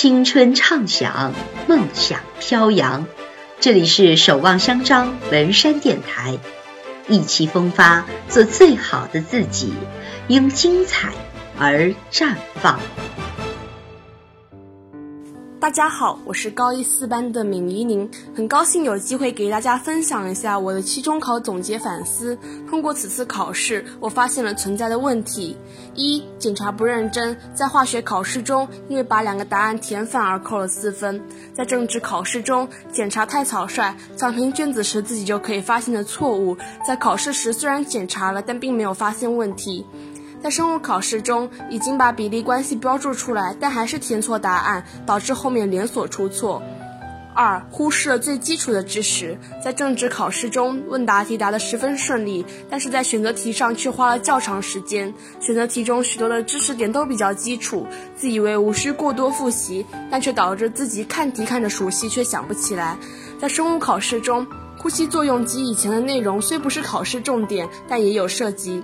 青春畅想，梦想飘扬。这里是守望相张文山电台，意气风发，做最好的自己，因精彩而绽放。大家好，我是高一四班的闵怡宁，很高兴有机会给大家分享一下我的期中考总结反思。通过此次考试，我发现了存在的问题：一、检查不认真，在化学考试中因为把两个答案填反而扣了四分；在政治考试中检查太草率，讲评卷子时自己就可以发现的错误，在考试时虽然检查了，但并没有发现问题。在生物考试中，已经把比例关系标注出来，但还是填错答案，导致后面连锁出错。二、忽视了最基础的知识。在政治考试中，问答题答得十分顺利，但是在选择题上却花了较长时间。选择题中许多的知识点都比较基础，自以为无需过多复习，但却导致自己看题看着熟悉，却想不起来。在生物考试中，呼吸作用及以前的内容虽不是考试重点，但也有涉及。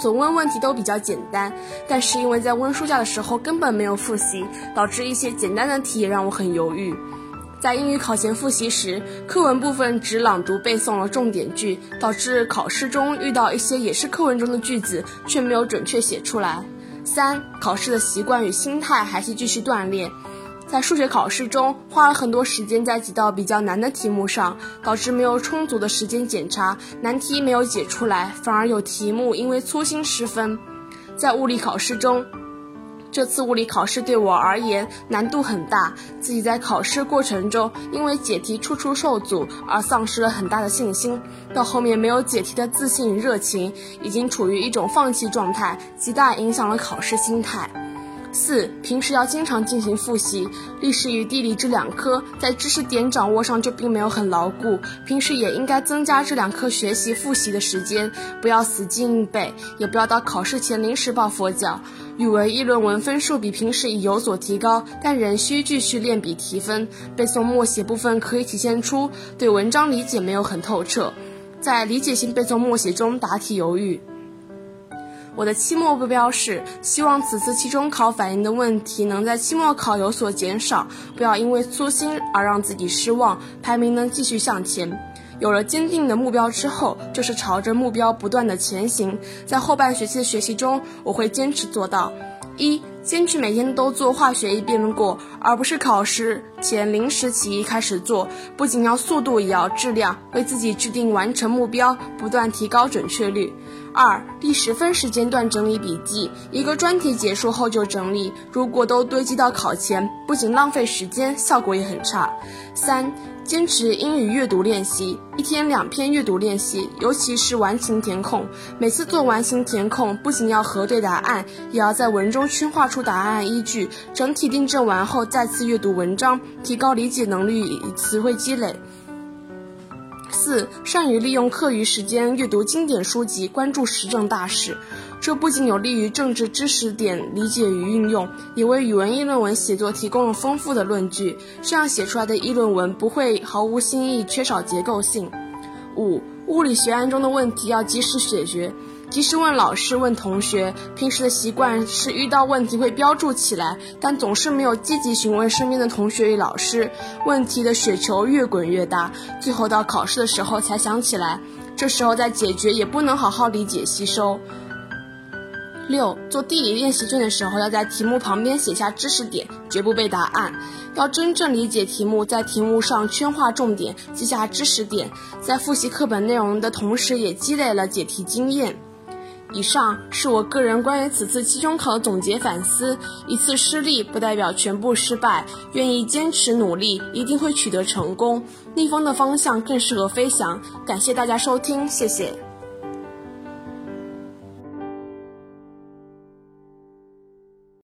所问问题都比较简单，但是因为在温书架的时候根本没有复习，导致一些简单的题也让我很犹豫。在英语考前复习时，课文部分只朗读背诵了重点句，导致考试中遇到一些也是课文中的句子，却没有准确写出来。三、考试的习惯与心态还需继续锻炼。在数学考试中，花了很多时间在几道比较难的题目上，导致没有充足的时间检查，难题没有解出来，反而有题目因为粗心失分。在物理考试中，这次物理考试对我而言难度很大，自己在考试过程中因为解题处处受阻而丧失了很大的信心，到后面没有解题的自信与热情，已经处于一种放弃状态，极大影响了考试心态。四、平时要经常进行复习，历史与地理这两科在知识点掌握上就并没有很牢固，平时也应该增加这两科学习复习的时间，不要死记硬背，也不要到考试前临时抱佛脚。语文议论文分数比平时已有所提高，但仍需继续练笔提分。背诵默写部分可以体现出对文章理解没有很透彻，在理解性背诵默写中答题犹豫。我的期末目标是希望此次期中考反映的问题能在期末考有所减少，不要因为粗心而让自己失望，排名能继续向前。有了坚定的目标之后，就是朝着目标不断的前行。在后半学期的学习中，我会坚持做到：一、坚持每天都做化学一遍过，而不是考试前临时起意开始做。不仅要速度，也要质量，为自己制定完成目标，不断提高准确率。二、第十分时间段整理笔记，一个专题结束后就整理，如果都堆积到考前，不仅浪费时间，效果也很差。三、坚持英语阅读练习，一天两篇阅读练习，尤其是完形填空。每次做完形填空，不仅要核对答案，也要在文中圈画出答案依据。整体订正完后，再次阅读文章，提高理解能力与词汇积累。四、善于利用课余时间阅读经典书籍，关注时政大事。这不仅有利于政治知识点理解与运用，也为语文议论文写作提供了丰富的论据。这样写出来的议论文不会毫无新意、缺少结构性。五、物理学案中的问题要及时解决。及时问老师、问同学。平时的习惯是遇到问题会标注起来，但总是没有积极询问身边的同学与老师。问题的雪球越滚越大，最后到考试的时候才想起来。这时候再解决也不能好好理解吸收。六，做地理练习卷的时候，要在题目旁边写下知识点，绝不背答案。要真正理解题目，在题目上圈画重点，记下知识点，在复习课本内容的同时，也积累了解题经验。以上是我个人关于此次期中考的总结反思。一次失利不代表全部失败，愿意坚持努力，一定会取得成功。逆风的方向更适合飞翔。感谢大家收听，谢谢。